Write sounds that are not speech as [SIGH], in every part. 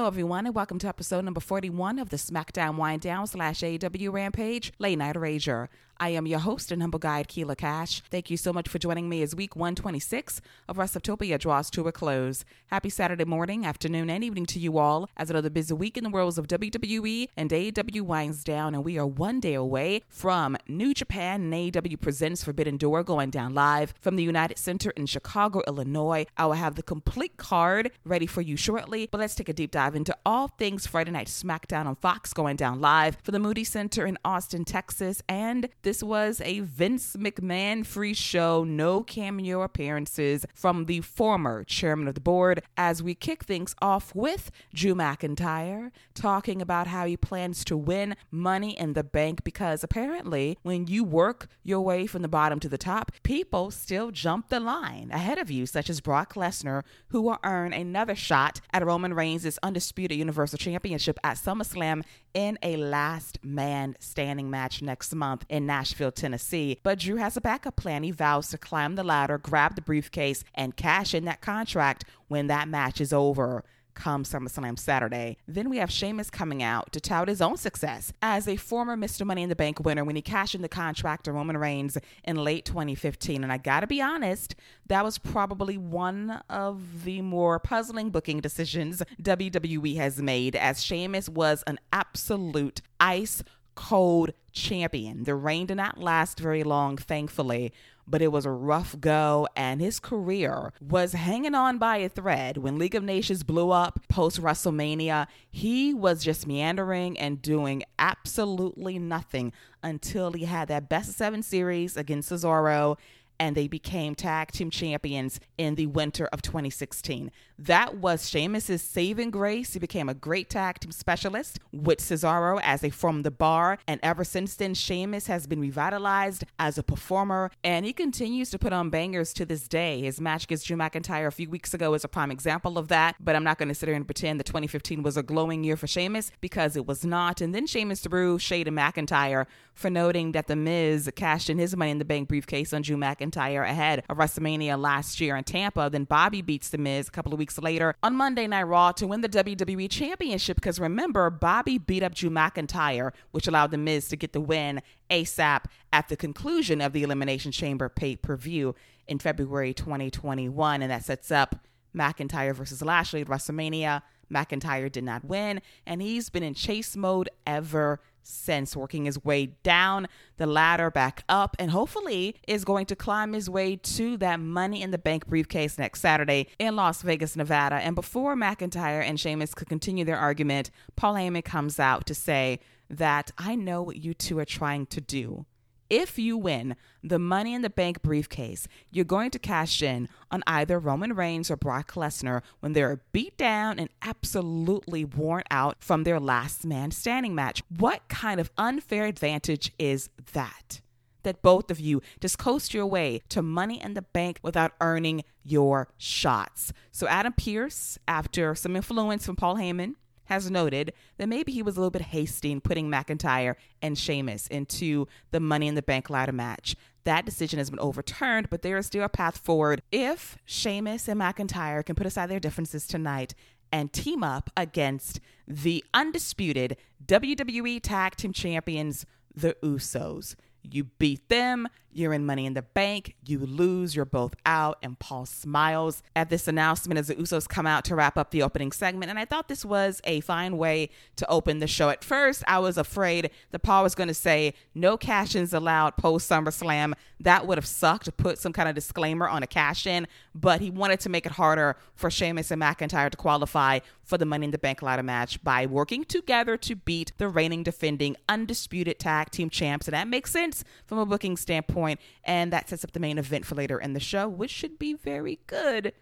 Hello, everyone, and welcome to episode number 41 of the SmackDown WineDown slash AEW Rampage Late Night Rager. I am your host and humble guide, Keila Cash. Thank you so much for joining me as week 126 of WrestleTopia draws to a close. Happy Saturday morning, afternoon, and evening to you all as another busy week in the worlds of WWE and AEW winds down, and we are one day away from New Japan and AEW Presents Forbidden Door going down live from the United Center in Chicago, Illinois. I will have the complete card ready for you shortly, but let's take a deep dive into all things Friday Night SmackDown on Fox going down live for the Moody Center in Austin, Texas, and this was a Vince McMahon free show, no cameo appearances from the former chairman of the board, as we kick things off with Drew McIntyre talking about how he plans to win money in the bank because apparently, when you work your way from the bottom to the top, people still jump the line ahead of you, such as Brock Lesnar, who will earn another shot at Roman Reigns' undisputed Universal Championship at SummerSlam in a last man standing match next month in Nashville, Tennessee. But Drew has a backup plan. He vows to climb the ladder, grab the briefcase, and cash in that contract when that match is over come SummerSlam Saturday. Then we have Sheamus coming out to tout his own success as a former Mr. Money in the Bank winner when he cashed in the contract to Roman Reigns in late 2015. And I gotta be honest, that was probably one of the more puzzling booking decisions WWE has made as Sheamus was an absolute ice cold champion. The reign did not last very long, thankfully, but it was a rough go, and his career was hanging on by a thread. When League of Nations blew up post WrestleMania, he was just meandering and doing absolutely nothing until he had that best of seven series against Cesaro and they became tag team champions in the winter of 2016. That was Sheamus' saving grace. He became a great tag team specialist with Cesaro as a from the bar, and ever since then, Sheamus has been revitalized as a performer, and he continues to put on bangers to this day. His match against Drew McIntyre a few weeks ago is a prime example of that, but I'm not going to sit here and pretend that 2015 was a glowing year for Sheamus because it was not. And then Sheamus threw shade at McIntyre for noting that The Miz cashed in his Money in the Bank briefcase on Drew McIntyre ahead of WrestleMania last year in Tampa. Then Bobby beats The Miz a couple of weeks later on Monday Night Raw to win the WWE Championship because remember, Bobby beat up Drew McIntyre, which allowed The Miz to get the win ASAP at the conclusion of the Elimination Chamber pay per view in February 2021. And that sets up McIntyre versus Lashley at WrestleMania. McIntyre did not win, and he's been in chase mode ever since, working his way down the ladder back up, and hopefully is going to climb his way to that Money in the Bank briefcase next Saturday in Las Vegas, Nevada. And before McIntyre and Sheamus could continue their argument, Paul Heyman comes out to say that I know what you two are trying to do if you win the Money in the Bank briefcase, you're going to cash in on either Roman Reigns or Brock Lesnar when they're beat down and absolutely worn out from their last man standing match. What kind of unfair advantage is that? That both of you just coast your way to Money in the Bank without earning your shots. So, Adam Pearce, after some influence from Paul Heyman, has noted that maybe he was a little bit hasty in putting McIntyre and Sheamus into the Money in the Bank ladder match. That decision has been overturned, but there is still a path forward if Sheamus and McIntyre can put aside their differences tonight and team up against the undisputed WWE Tag Team Champions, the Usos. You beat them, you're in Money in the Bank. You lose, you're both out. And Paul smiles at this announcement as the Usos come out to wrap up the opening segment. And I thought this was a fine way to open the show. At first, I was afraid that Paul was going to say no cash ins allowed post SummerSlam. That would have sucked to put some kind of disclaimer on a cash in, but he wanted to make it harder for Sheamus and McIntyre to qualify for the Money in the Bank ladder match by working together to beat the reigning, defending, undisputed tag team champs. And that makes sense from a booking standpoint point, and that sets up the main event for later in the show, which should be very good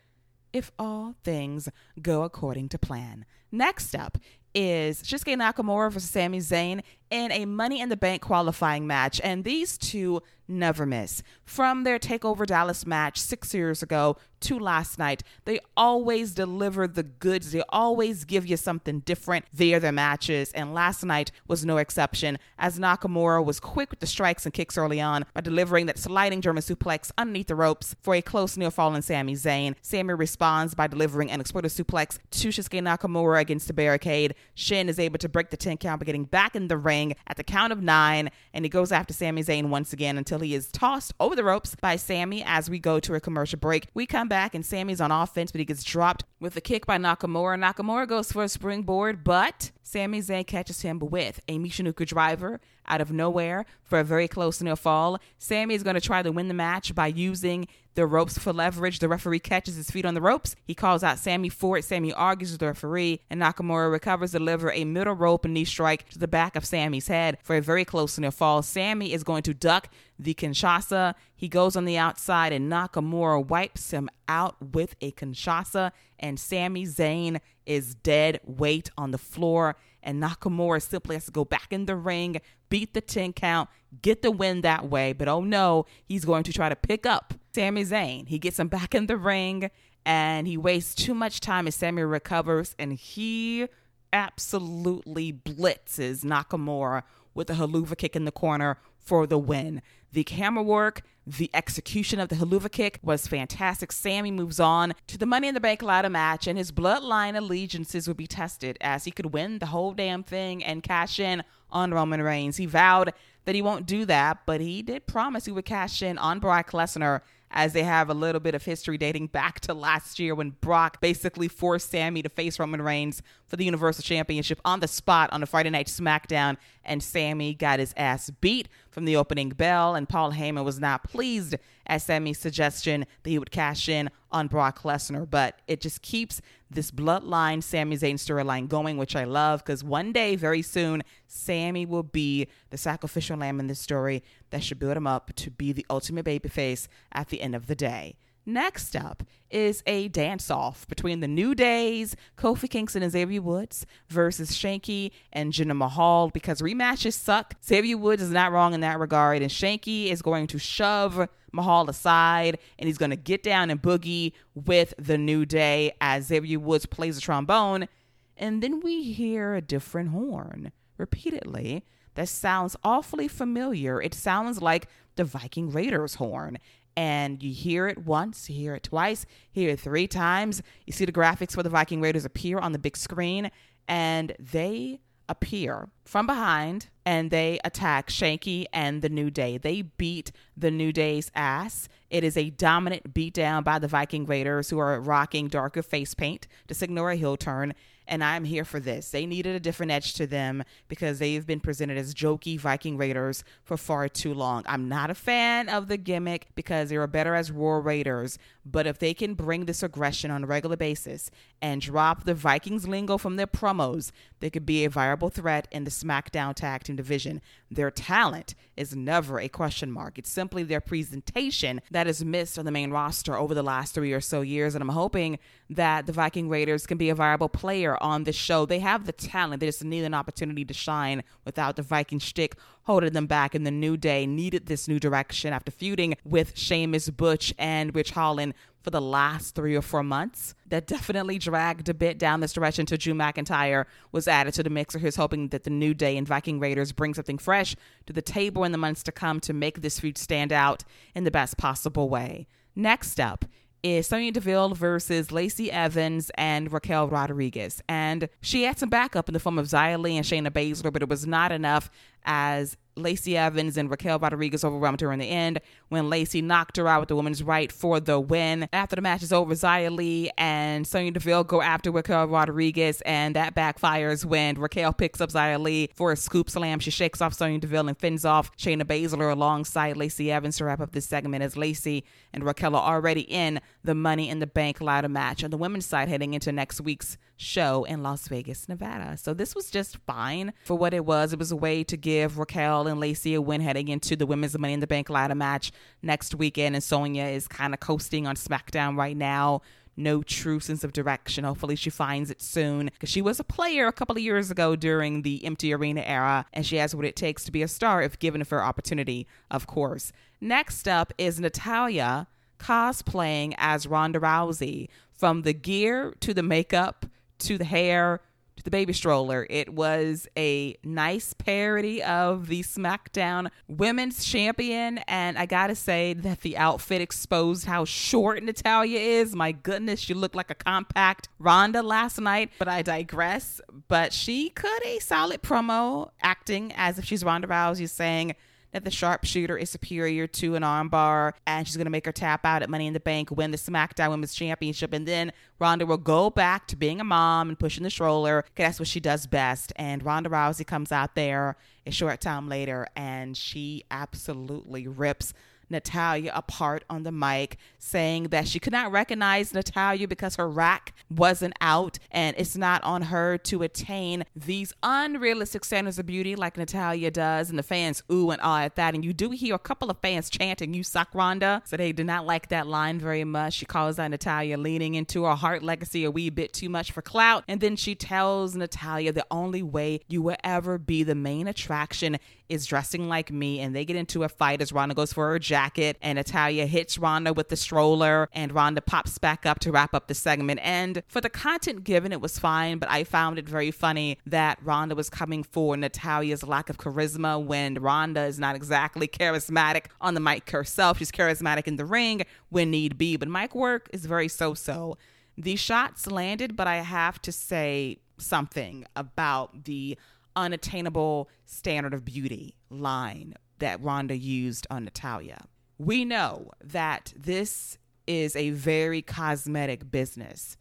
if all things go according to plan. Next up is Shinsuke Nakamura versus Sami Zayn in a Money in the Bank qualifying match, and these two never miss. From their TakeOver Dallas match six years ago to last night, they always deliver the goods. They always give you something different via their matches, and last night was no exception, as Nakamura was quick with the strikes and kicks early on by delivering that sliding German suplex underneath the ropes for a close near fall fallen Sami Zayn. Sami responds by delivering an exploder suplex to Shinsuke Nakamura against the barricade. Shin is able to break the 10 count by getting back in the ring at the count of nine, and he goes after Sami Zayn once again until he is tossed over the ropes by Sami as we go to a commercial break. We come back and Sami's on offense, but he gets dropped with a kick by Nakamura. Nakamura goes for a springboard, but Sami Zayn catches him with a Michinoku driver out of nowhere for a very close near fall. Sami is going to try to win the match by using the ropes for leverage. The referee catches his feet on the ropes. He calls out Sami for it. Sami argues with the referee, and Nakamura recovers, deliver a middle rope and knee strike to the back of Sami's head for a very close near fall. Sami is going to duck the Kinshasa. He goes on the outside, and Nakamura wipes him out with a Kinshasa, and Sami Zayn is dead weight on the floor. And Nakamura simply has to go back in the ring, beat the 10 count, get the win that way. But oh no, he's going to try to pick up Sami Zayn. He gets him back in the ring and he wastes too much time as Sami recovers and he absolutely blitzes Nakamura with a Helluva kick in the corner for the win. The camera work, the execution of the Helluva kick was fantastic. Sami moves on to the Money in the Bank ladder match, and his bloodline allegiances would be tested as he could win the whole damn thing and cash in on Roman Reigns. He vowed that he won't do that, but he did promise he would cash in on Brock Lesnar as they have a little bit of history dating back to last year when Brock basically forced Sami to face Roman Reigns for the Universal Championship on the spot on a Friday Night SmackDown, and Sami got his ass beat from the opening bell, and Paul Heyman was not pleased at Sami's suggestion that he would cash in on Brock Lesnar, but it just keeps this bloodline Sami Zayn storyline going, which I love because one day, very soon, Sami will be the sacrificial lamb in this story that should build him up to be the ultimate babyface at the end of the day. Next up is a dance off between the New Days, Kofi Kingston and Xavier Woods versus Shanky and Jinder Mahal because rematches suck. Xavier Woods is not wrong in that regard, and Shanky is going to shove Mahal aside and he's going to get down and boogie with the New Day as Xavier Woods plays the trombone. And then we hear a different horn repeatedly that sounds awfully familiar. It sounds like the Viking Raiders horn and you hear it once, you hear it twice, hear it three times. You see the graphics for the Viking Raiders appear on the big screen, and they appear from behind and they attack Shanky and the New Day. They beat the New Day's ass. It is a dominant beatdown by the Viking Raiders who are rocking darker face paint to signal a heel turn and I'm here for this. They needed a different edge to them because they've been presented as jokey Viking Raiders for far too long. I'm not a fan of the gimmick because they are better as War Raiders, but if they can bring this aggression on a regular basis and drop the Vikings lingo from their promos, they could be a viable threat in the SmackDown Tag Team division. Their talent is never a question mark. It's simply their presentation that is missed on the main roster over the last three or so years. And I'm hoping that the Viking Raiders can be a viable player on this show. They have the talent, they just need an opportunity to shine without the Viking shtick holding them back. And the New Day needed this new direction after feuding with Sheamus, Butch, and Ridge Holland for the last three or four months. That definitely dragged a bit down this direction until Drew McIntyre was added to the mixer. He's hoping that the New Day and Viking Raiders bring something fresh to the table in the months to come to make this feud stand out in the best possible way. Next up is Sonya Deville versus Lacey Evans and Raquel Rodriguez. And she had some backup in the form of Xia Li and Shayna Baszler, but it was not enough as Lacey Evans and Raquel Rodriguez overwhelmed her in the end when Lacey knocked her out with the woman's right for the win. After the match is over, Xia Li and Sonya Deville go after Raquel Rodriguez, and that backfires when Raquel picks up Xia Li for a scoop slam. She shakes off Sonya Deville and fins off Shayna Baszler alongside Lacey Evans to wrap up this segment as Lacey and Raquel are already in the Money in the Bank ladder match on the women's side heading into next week's show in Las Vegas, Nevada. So this was just fine for what it was. It was a way to give Raquel and Lacey a win heading into the Women's Money in the Bank ladder match next weekend. And Sonya is kind of coasting on SmackDown right now no true sense of direction. Hopefully, she finds it soon because she was a player a couple of years ago during the empty arena era, and she has what it takes to be a star if given a fair opportunity, of course. Next up is Natalya cosplaying as Ronda Rousey. From the gear to the makeup to the hair to the baby stroller. It was a nice parody of the SmackDown Women's Champion, and I gotta say that the outfit exposed how short Natalya is. My goodness, she looked like a compact Ronda last night, but I digress. But she cut a solid promo acting as if she's Ronda Rousey saying, that the sharpshooter is superior to an armbar and she's going to make her tap out at Money in the Bank, win the SmackDown Women's Championship, and then Ronda will go back to being a mom and pushing the stroller because that's what she does best. And Ronda Rousey comes out there a short time later and she absolutely rips Natalya apart on the mic, saying that she could not recognize Natalya because her rack wasn't out and it's not on her to attain these unrealistic standards of beauty like Natalya does. And the fans ooh and ah at that. And you do hear a couple of fans chanting, You suck, Ronda. So they did not like that line very much. She calls out Natalya leaning into her Hart legacy a wee bit too much for clout. And then she tells Natalya the only way you will ever be the main attraction is dressing like me. And they get into a fight as Ronda goes for her jacket and Natalya hits Ronda with the stroller, and Ronda pops back up to wrap up the segment. And for the content given, it was fine, but I found it very funny that Ronda was coming for Natalya's lack of charisma when Ronda is not exactly charismatic on the mic herself. She's charismatic in the ring when need be, but mic work is very so so. The shots landed, but I have to say something about the unattainable standard of beauty line that Ronda used on Natalya. We know that this is a very cosmetic business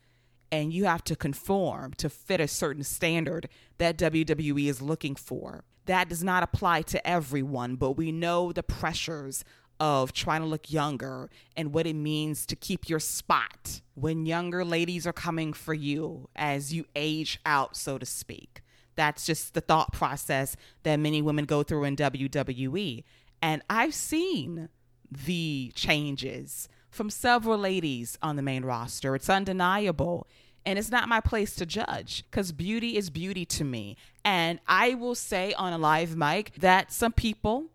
and you have to conform to fit a certain standard that WWE is looking for. That does not apply to everyone, but we know the pressures of trying to look younger and what it means to keep your spot when younger ladies are coming for you as you age out, so to speak. That's just the thought process that many women go through in WWE. And I've seen the changes from several ladies on the main roster. It's undeniable. And it's not my place to judge because beauty is beauty to me. And I will say on a live mic that some people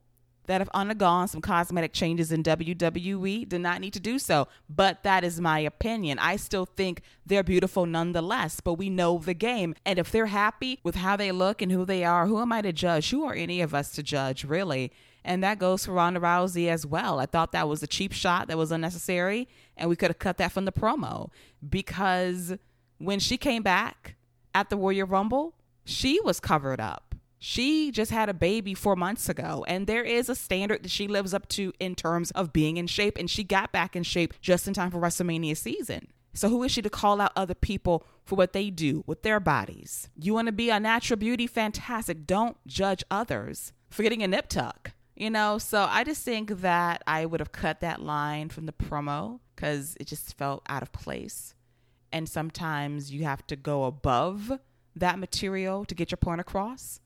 that have undergone some cosmetic changes in WWE do not need to do so. But that is my opinion. I still think they're beautiful nonetheless, but we know the game. And if they're happy with how they look and who they are, who am I to judge? Who are any of us to judge, really? And that goes for Ronda Rousey as well. I thought that was a cheap shot that was unnecessary, and we could have cut that from the promo because when she came back at the Royal Rumble, she was covered up she just had a baby four months ago, and there is a standard that she lives up to in terms of being in shape, and she got back in shape just in time for WrestleMania season. So, who is she to call out other people for what they do with their bodies? You want to be a natural beauty? Fantastic. Don't judge others for getting a nip tuck. You know, so I just think that I would have cut that line from the promo because it just felt out of place. And sometimes you have to go above that material to get your point across.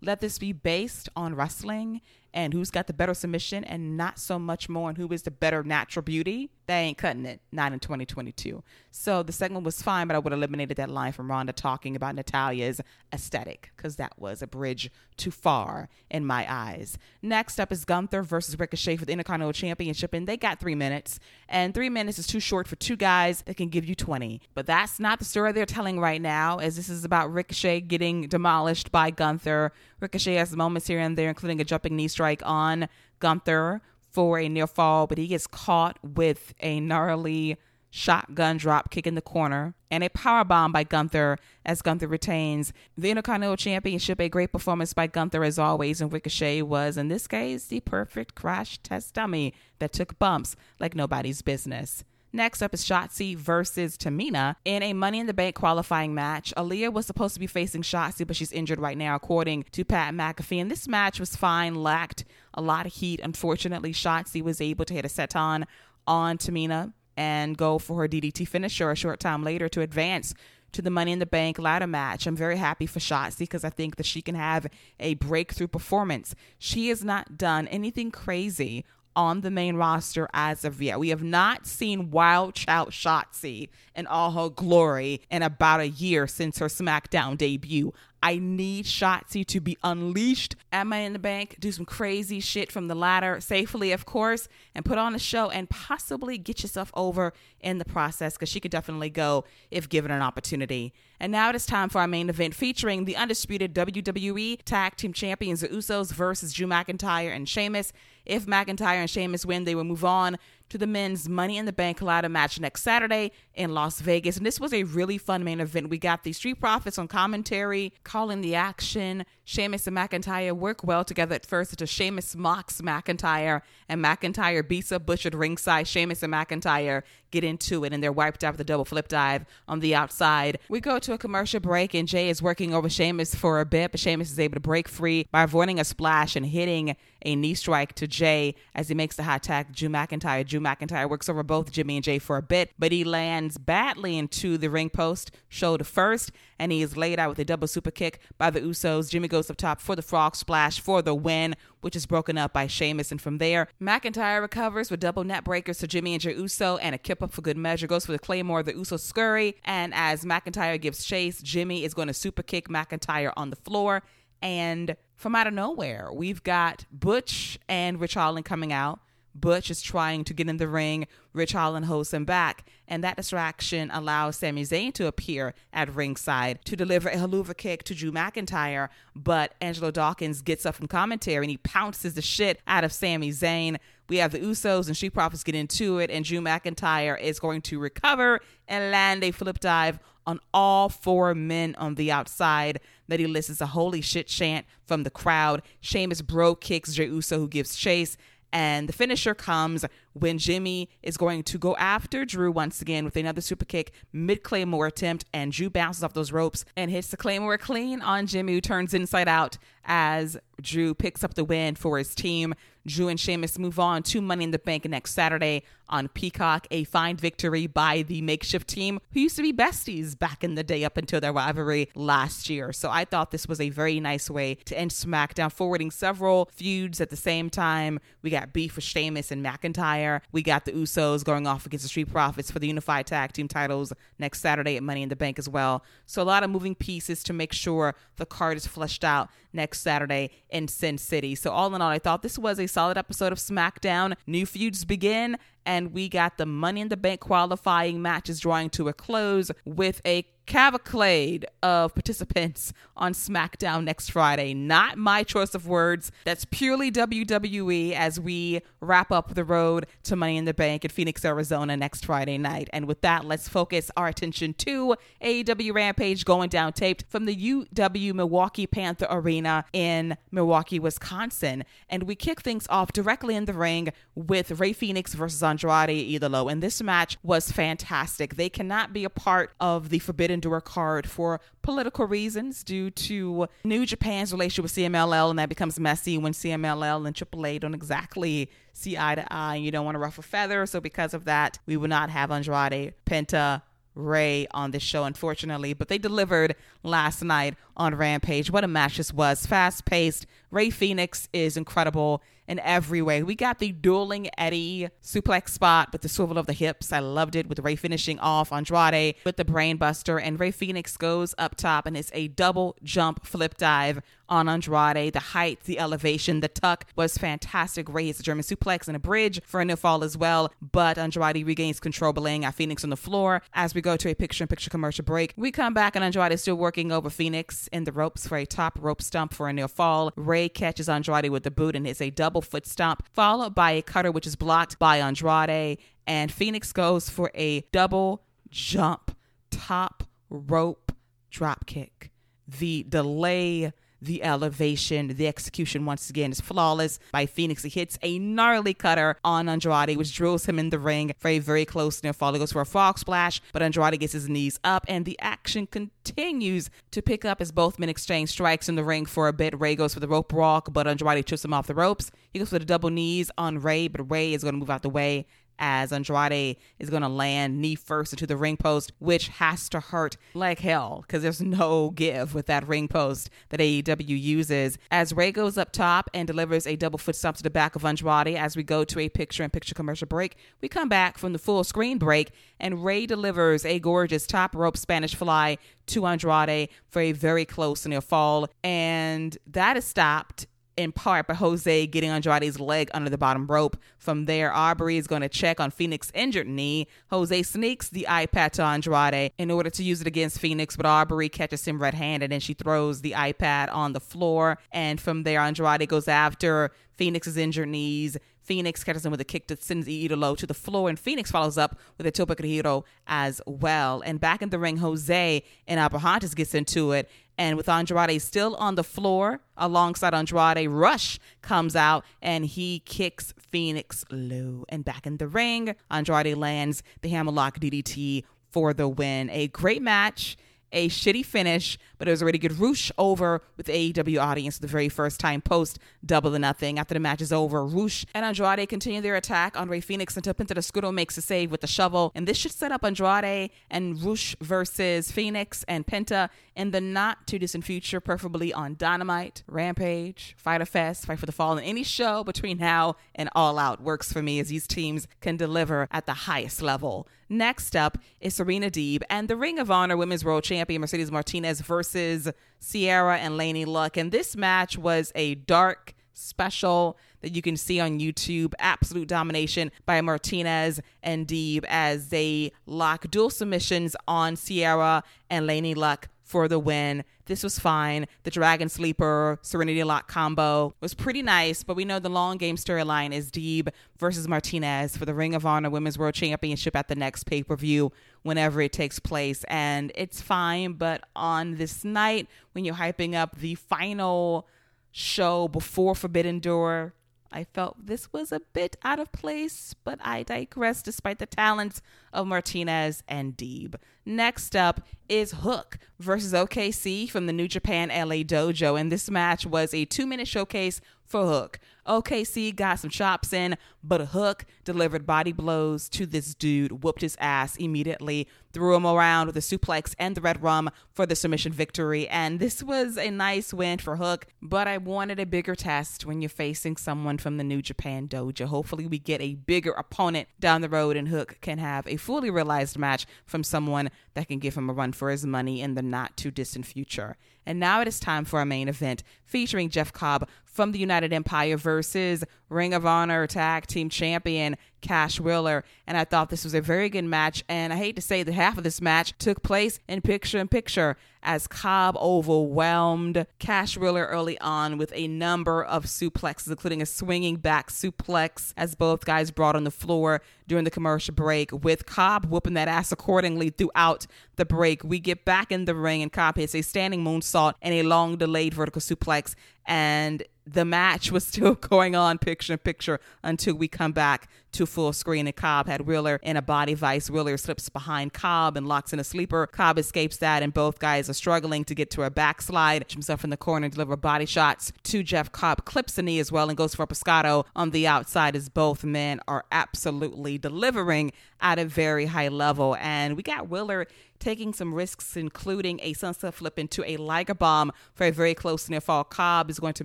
Let this be based on wrestling and who's got the better submission and not so much more on who is the better natural beauty, they ain't cutting it. Not in 2022. So the segment was fine, but I would have eliminated that line from Ronda talking about Natalya's aesthetic because that was a bridge too far in my eyes. Next up is Gunther versus Ricochet for the Intercontinental Championship, and they got three minutes. And three minutes is too short for two guys that can give you 20. But that's not the story they're telling right now, as this is about Ricochet getting demolished by Gunther. Ricochet has moments here and there, including a jumping knee strike on Gunther for a near fall, but he gets caught with a gnarly shotgun drop kick in the corner and a power bomb by Gunther as Gunther retains the Intercontinental Championship. A great performance by Gunther as always, and Ricochet was in this case the perfect crash test dummy that took bumps like nobody's business. Next up is Shotzi versus Tamina in a Money in the Bank qualifying match. Aliyah was supposed to be facing Shotzi, but she's injured right now, according to Pat McAfee. And this match was fine, lacked a lot of heat. Unfortunately, Shotzi was able to hit a senton on Tamina and go for her DDT finisher a short time later to advance to the Money in the Bank ladder match. I'm very happy for Shotzi because I think that she can have a breakthrough performance. She has not done anything crazy on the main roster as of yet. We have not seen Wild Child Shotzi in all her glory in about a year since her SmackDown debut. I need Shotzi to be unleashed Money in the Bank, do some crazy shit from the ladder safely, of course, and put on a show and possibly get yourself over in the process because she could definitely go if given an opportunity. And now it is time for our main event featuring the undisputed WWE Tag Team Champions, the Usos versus Drew McIntyre and Sheamus. If McIntyre and Sheamus win, they will move on to the men's Money in the Bank ladder match next Saturday in Las Vegas. And this was a really fun main event. We got the Street Profits on commentary, calling the action. Sheamus and McIntyre work well together at first until Sheamus mocks McIntyre and McIntyre beats up Butcher at ringside. Sheamus and McIntyre get into it and they're wiped out with a double flip dive on the outside. We go to a commercial break and Jey is working over Sheamus for a bit, but Sheamus is able to break free by avoiding a splash and hitting a knee strike to Jey as he makes the high tag Drew McIntyre. Drew McIntyre works over both Jimmy and Jey for a bit, but he lands badly into the ring post, shoulder first, and he is laid out with a double super kick by the Usos. Jimmy goes up top for the frog splash for the win, which is broken up by Sheamus. And from there, McIntyre recovers with double neckbreakers to Jimmy and Jey Uso and a kip up for good measure. Goes for the Claymore, the Uso scurry. And as McIntyre gives chase, Jimmy is going to super kick McIntyre on the floor. And from out of nowhere, we've got Butch and Ridge Holland coming out. Butch is trying to get in the ring. Ridge Holland holds him back, and that distraction allows Sami Zayn to appear at ringside to deliver a Helluva kick to Drew McIntyre. But Angelo Dawkins gets up from commentary and he pounces the shit out of Sami Zayn. We have the Usos and Street Profits get into it, and Drew McIntyre is going to recover and land a flip dive on all four men on the outside that elicits a holy shit chant from the crowd. Sheamus bro kicks Jey Uso, who gives chase. And the finisher comes when Jimmy is going to go after Drew once again with another super kick, mid Claymore attempt, and Drew bounces off those ropes and hits the Claymore clean on Jimmy, who turns inside out as Drew picks up the win for his team. Drew and Sheamus move on to Money in the Bank next Saturday on Peacock, a fine victory by the makeshift team who used to be besties back in the day up until their rivalry last year. So I thought this was a very nice way to end SmackDown, forwarding several feuds at the same time. We got beef with Sheamus and McIntyre. We got the Usos going off against the Street Profits for the Unified Tag Team titles next Saturday at Money in the Bank as well. So a lot of moving pieces to make sure the card is fleshed out next Saturday in Sin City. So all in all, I thought this was a solid episode of SmackDown. New feuds begin and we got the Money in the Bank qualifying matches drawing to a close with a cavalcade of participants on SmackDown next Friday. Not my choice of words. That's purely WWE as we wrap up the road to Money in the Bank in Phoenix, Arizona next Friday night. And with that, let's focus our attention to AEW Rampage going down taped from the UW Milwaukee Panther Arena in Milwaukee, Wisconsin. And we kick things off directly in the ring with Rey Fenix versus Andrade Idolo. And this match was fantastic. They cannot be a part of the Forbidden Door card for political reasons due to New Japan's relationship with CMLL, and that becomes messy when CMLL and AAA don't exactly see eye to eye. And you don't want to ruffle feathers, so because of that, we will not have Andrade, Penta, Rey on this show, unfortunately, but they delivered last night on Rampage. What a match this was. Fast paced. Rey Fenix is incredible in every way. We got the dueling Eddie suplex spot with the swivel of the hips. I loved it with Rey finishing off Andrade with the brainbuster, and Rey Fenix goes up top and it's a double jump flip dive on Andrade. The height, the elevation, the tuck was fantastic. Hits a German suplex and a bridge for a near fall as well, but Andrade regains control, belaying out Fenix on the floor. As we go to a picture in picture commercial break, we come back and Andrade is still working over Fenix in the ropes for a top rope stump for a near fall. Rey catches Andrade with the boot and hits a double foot stomp, followed by a cutter, which is blocked by Andrade. And Fenix goes for a double jump top rope drop kick. The delay the elevation, the execution once again is flawless by Fenix. He hits a gnarly cutter on Andrade, which drills him in the ring for a very close near fall. He goes for a frog splash, but Andrade gets his knees up, and the action continues to pick up as both men exchange strikes in the ring for a bit. Rey goes for the rope walk, but Andrade trips him off the ropes. He goes for the double knees on Rey, but Rey is going to move out the way as Andrade is going to land knee first into the ring post, which has to hurt like hell because there's no give with that ring post that AEW uses. As Rey goes up top and delivers a double foot stomp to the back of Andrade as we go to a picture in picture commercial break, we come back from the full screen break and Rey delivers a gorgeous top rope Spanish fly to Andrade for a very close near fall. And that is stopped in part by Jose getting Andrade's leg under the bottom rope. From there, Aubrey is going to check on Fenix's injured knee. Jose sneaks the iPad to Andrade in order to use it against Fenix, but Aubrey catches him red handed and she throws the iPad on the floor. And from there, Andrade goes after Fenix's injured knees. Fenix catches him with a kick that sends Idolo to the floor, and Fenix follows up with a tope hero as well. And back in the ring, Jose and Abrahantes gets into it. And with Andrade still on the floor alongside Andrade, Rush comes out and he kicks Fenix low. And back in the ring, Andrade lands the hammerlock DDT for the win. A great match a shitty finish, but it was a really good Rush over with AEW audience the very first time post Double or Nothing. After the match is over, Rush and Andrade continue their attack on Rey Fenix until the Escudo makes a save with the shovel. And this should set up Andrade and Rush versus Fenix and Penta in the not too distant future, preferably on Dynamite, Rampage, Fyter Fest, Fight for the Fall, and any show between now and All Out works for me as these teams can deliver at the highest level. Next up is Serena Deeb and the Ring of Honor Women's World Champion Mercedes Martinez versus Sierra and Laynie Luck. And this match was a dark special that you can see on YouTube. Absolute domination by Martinez and Deeb as they lock dual submissions on Sierra and Laynie Luck for the win. This was fine. The Dragon Sleeper Serenity Lock combo was pretty nice, but we know the long game storyline is Deeb versus Martinez for the Ring of Honor Women's World Championship at the next pay per view, whenever it takes place. And it's fine, but on this night, when you're hyping up the final show before Forbidden Door, I felt this was a bit out of place, but I digress despite the talents of Martinez and Deeb. Next up is Hook versus DKC from the New Japan LA Dojo, and this match was a two minute showcase for Hook. DKC got some chops in, but Hook delivered body blows to this dude, whooped his ass immediately, threw him around with a suplex and the red rum for the submission victory. And this was a nice win for Hook, but I wanted a bigger test when you're facing someone from the New Japan dojo. Hopefully, we get a bigger opponent down the road and Hook can have a fully realized match from someone that can give him a run for his money in the not too distant future. And now it is time for our main event featuring Jeff Cobb from the United Empire versus Ring of Honor Tag Team Champion Cash Wheeler. And I thought this was a very good match. And I hate to say that half of this match took place in picture in picture as Cobb overwhelmed Cash Wheeler early on with a number of suplexes, including a swinging back suplex as both guys brought on the floor during the commercial break, with Cobb whooping that ass accordingly throughout the break. We get back in the ring, and Cobb hits a standing moonsault and a long delayed vertical suplex. And the match was still [LAUGHS] going on picture in picture until we come back to full screen. And Cobb had Wheeler in a body vice. Wheeler slips behind Cobb and locks in a sleeper. Cobb escapes that, and both guys are struggling to get to a backslide. Himself in the corner and deliver body shots to Jeff Cobb. Clips a knee as well and goes for a pescado on the outside as both men are absolutely delivering at a very high level. And we got Wheeler taking some risks, including a sunset flip into a Liger bomb for a very close near fall. Cobb is going to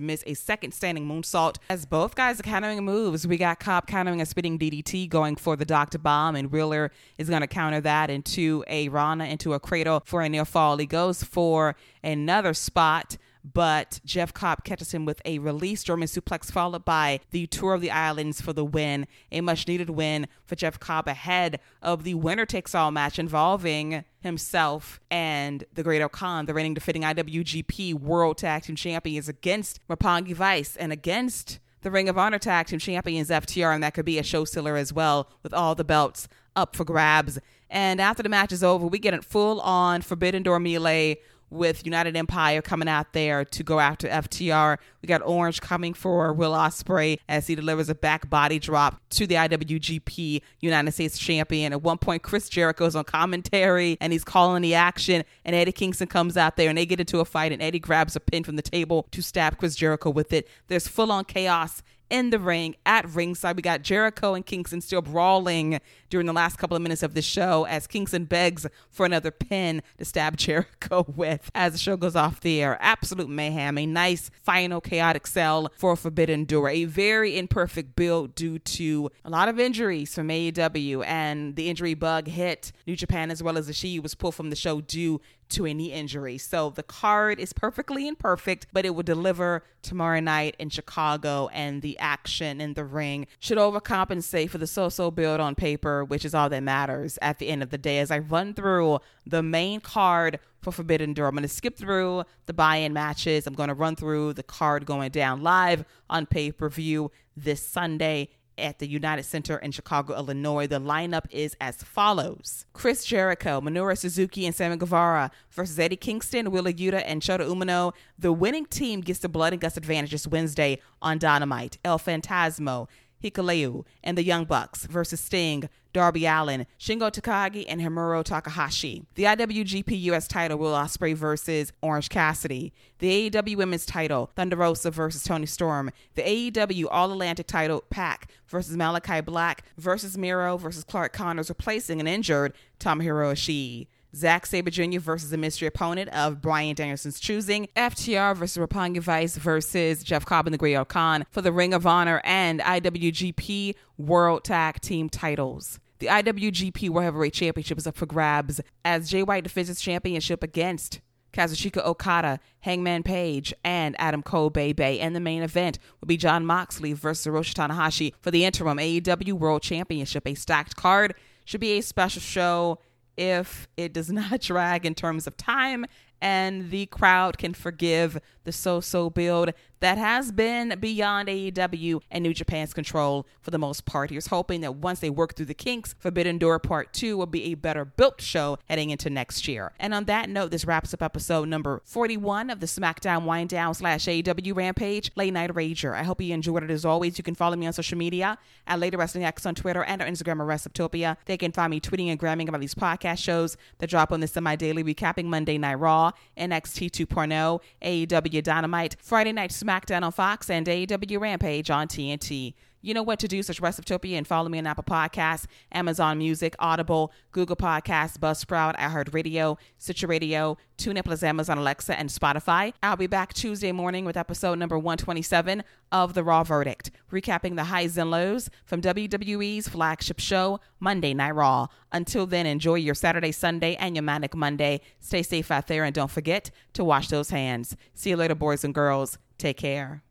miss a second standing moonsault as both guys are countering moves. We got Cobb countering a spinning DDT going for the Doctor Bomb, and Wheeler is going to counter that into a Rana into a cradle for a near fall. He goes for another spot but Jeff Cobb catches him with a release German suplex, followed by the Tour of the Islands for the win. A much needed win for Jeff Cobb ahead of the winner takes all match involving himself and the Great Khan, the reigning defending IWGP World Tag Team Champions, against Roppongi Vice and against the Ring of Honor Tag Team Champions FTR, and that could be a show stealer as well, with all the belts up for grabs. And after the match is over, we get a full on Forbidden Door melee with United Empire coming out there to go after FTR. We got Orange coming for Will Ospreay as he delivers a back body drop to the IWGP United States champion. At one point, Chris Jericho's on commentary and he's calling the action, and Eddie Kingston comes out there and they get into a fight, and Eddie grabs a pin from the table to stab Chris Jericho with it. There's full on chaos in the ring at ringside. We got Jericho and Kingston still brawling during the last couple of minutes of the show as Kingston begs for another pin to stab [LAUGHS] Jericho with as the show goes off the air. Absolute mayhem. A nice final chaotic sell for Forbidden Door. A very imperfect build due to a lot of injuries from AEW and the injury bug hit New Japan as well as the She was pulled from the show due to any injury. So the card is perfectly imperfect, but it will deliver tomorrow night in Chicago, and the action in the ring should overcompensate for the so so build on paper, which is all that matters at the end of the day. As I run through the main card for Forbidden Door, I'm going to skip through the buy in matches. I'm going to run through the card going down live on pay per view this Sunday at the United Center in Chicago, Illinois. The lineup is as follows Chris Jericho, Minoru Suzuki, and Sammy Guevara versus Eddie Kingston, Wheeler Yuta, and Shota Umino. The winning team gets the blood and guts advantage this Wednesday on Dynamite. El Phantasmo, Hikuleo, and the Young Bucks versus Sting, Darby Allin, Shingo Takagi, and Hiromu Takahashi. The IWGP US title, Will Ospreay versus Orange Cassidy. The AEW Women's title, Thunder Rosa versus Toni Storm. The AEW All Atlantic title, PAC versus Malachi Black versus Miro versus Clark Connors, replacing an injured Tomohiro Ishii. Zack Sabre Jr. versus a mystery opponent of Bryan Danielson's choosing. FTR versus Roppongi Vice versus Jeff Cobb and the Great Khan for the Ring of Honor and IWGP World Tag Team titles. The IWGP World Heavyweight Championship is up for grabs as Jay White defends his championship against Kazuchika Okada, Hangman Page, and Adam Cole Bay And the main event will be Jon Moxley versus Hiroshi Tanahashi for the interim AEW World Championship. A stacked card should be a special show if it does [LAUGHS] not drag in terms of time and the crowd can forgive the so so build that has been beyond AEW and New Japan's control for the most part. Here's hoping that once they work through the kinks, Forbidden Door Part 2 will be a better built show heading into next year. And on that note, this wraps up episode number 41 of the SmackDown WineDown slash AEW Rampage Late Night Rager. I hope you enjoyed it as always. You can follow me on social media at Lady Wrestling X on Twitter and on Instagram at Wrestlesoaptopia. They can find me tweeting and gramming about these podcast shows that drop on the semi daily recapping Monday Night Raw, NXT 2.0, AEW Dynamite, Friday Night SmackDown on Fox, and AEW Rampage on TNT. You know what to do. Search Wrestlesoaptopia and follow me on Apple Podcasts, Amazon Music, Audible, Google Podcasts, Buzzsprout, iHeartRadio, Stitcher Radio, TuneIn Plus Amazon Alexa, and Spotify. I'll be back Tuesday morning with episode number 127 of The Raw Verdict, recapping the highs and lows from WWE's flagship show, Monday Night Raw. Until then, enjoy your Saturday, Sunday, and your Manic Monday. Stay safe out there, and don't forget to wash those hands. See you later, boys and girls. Take care.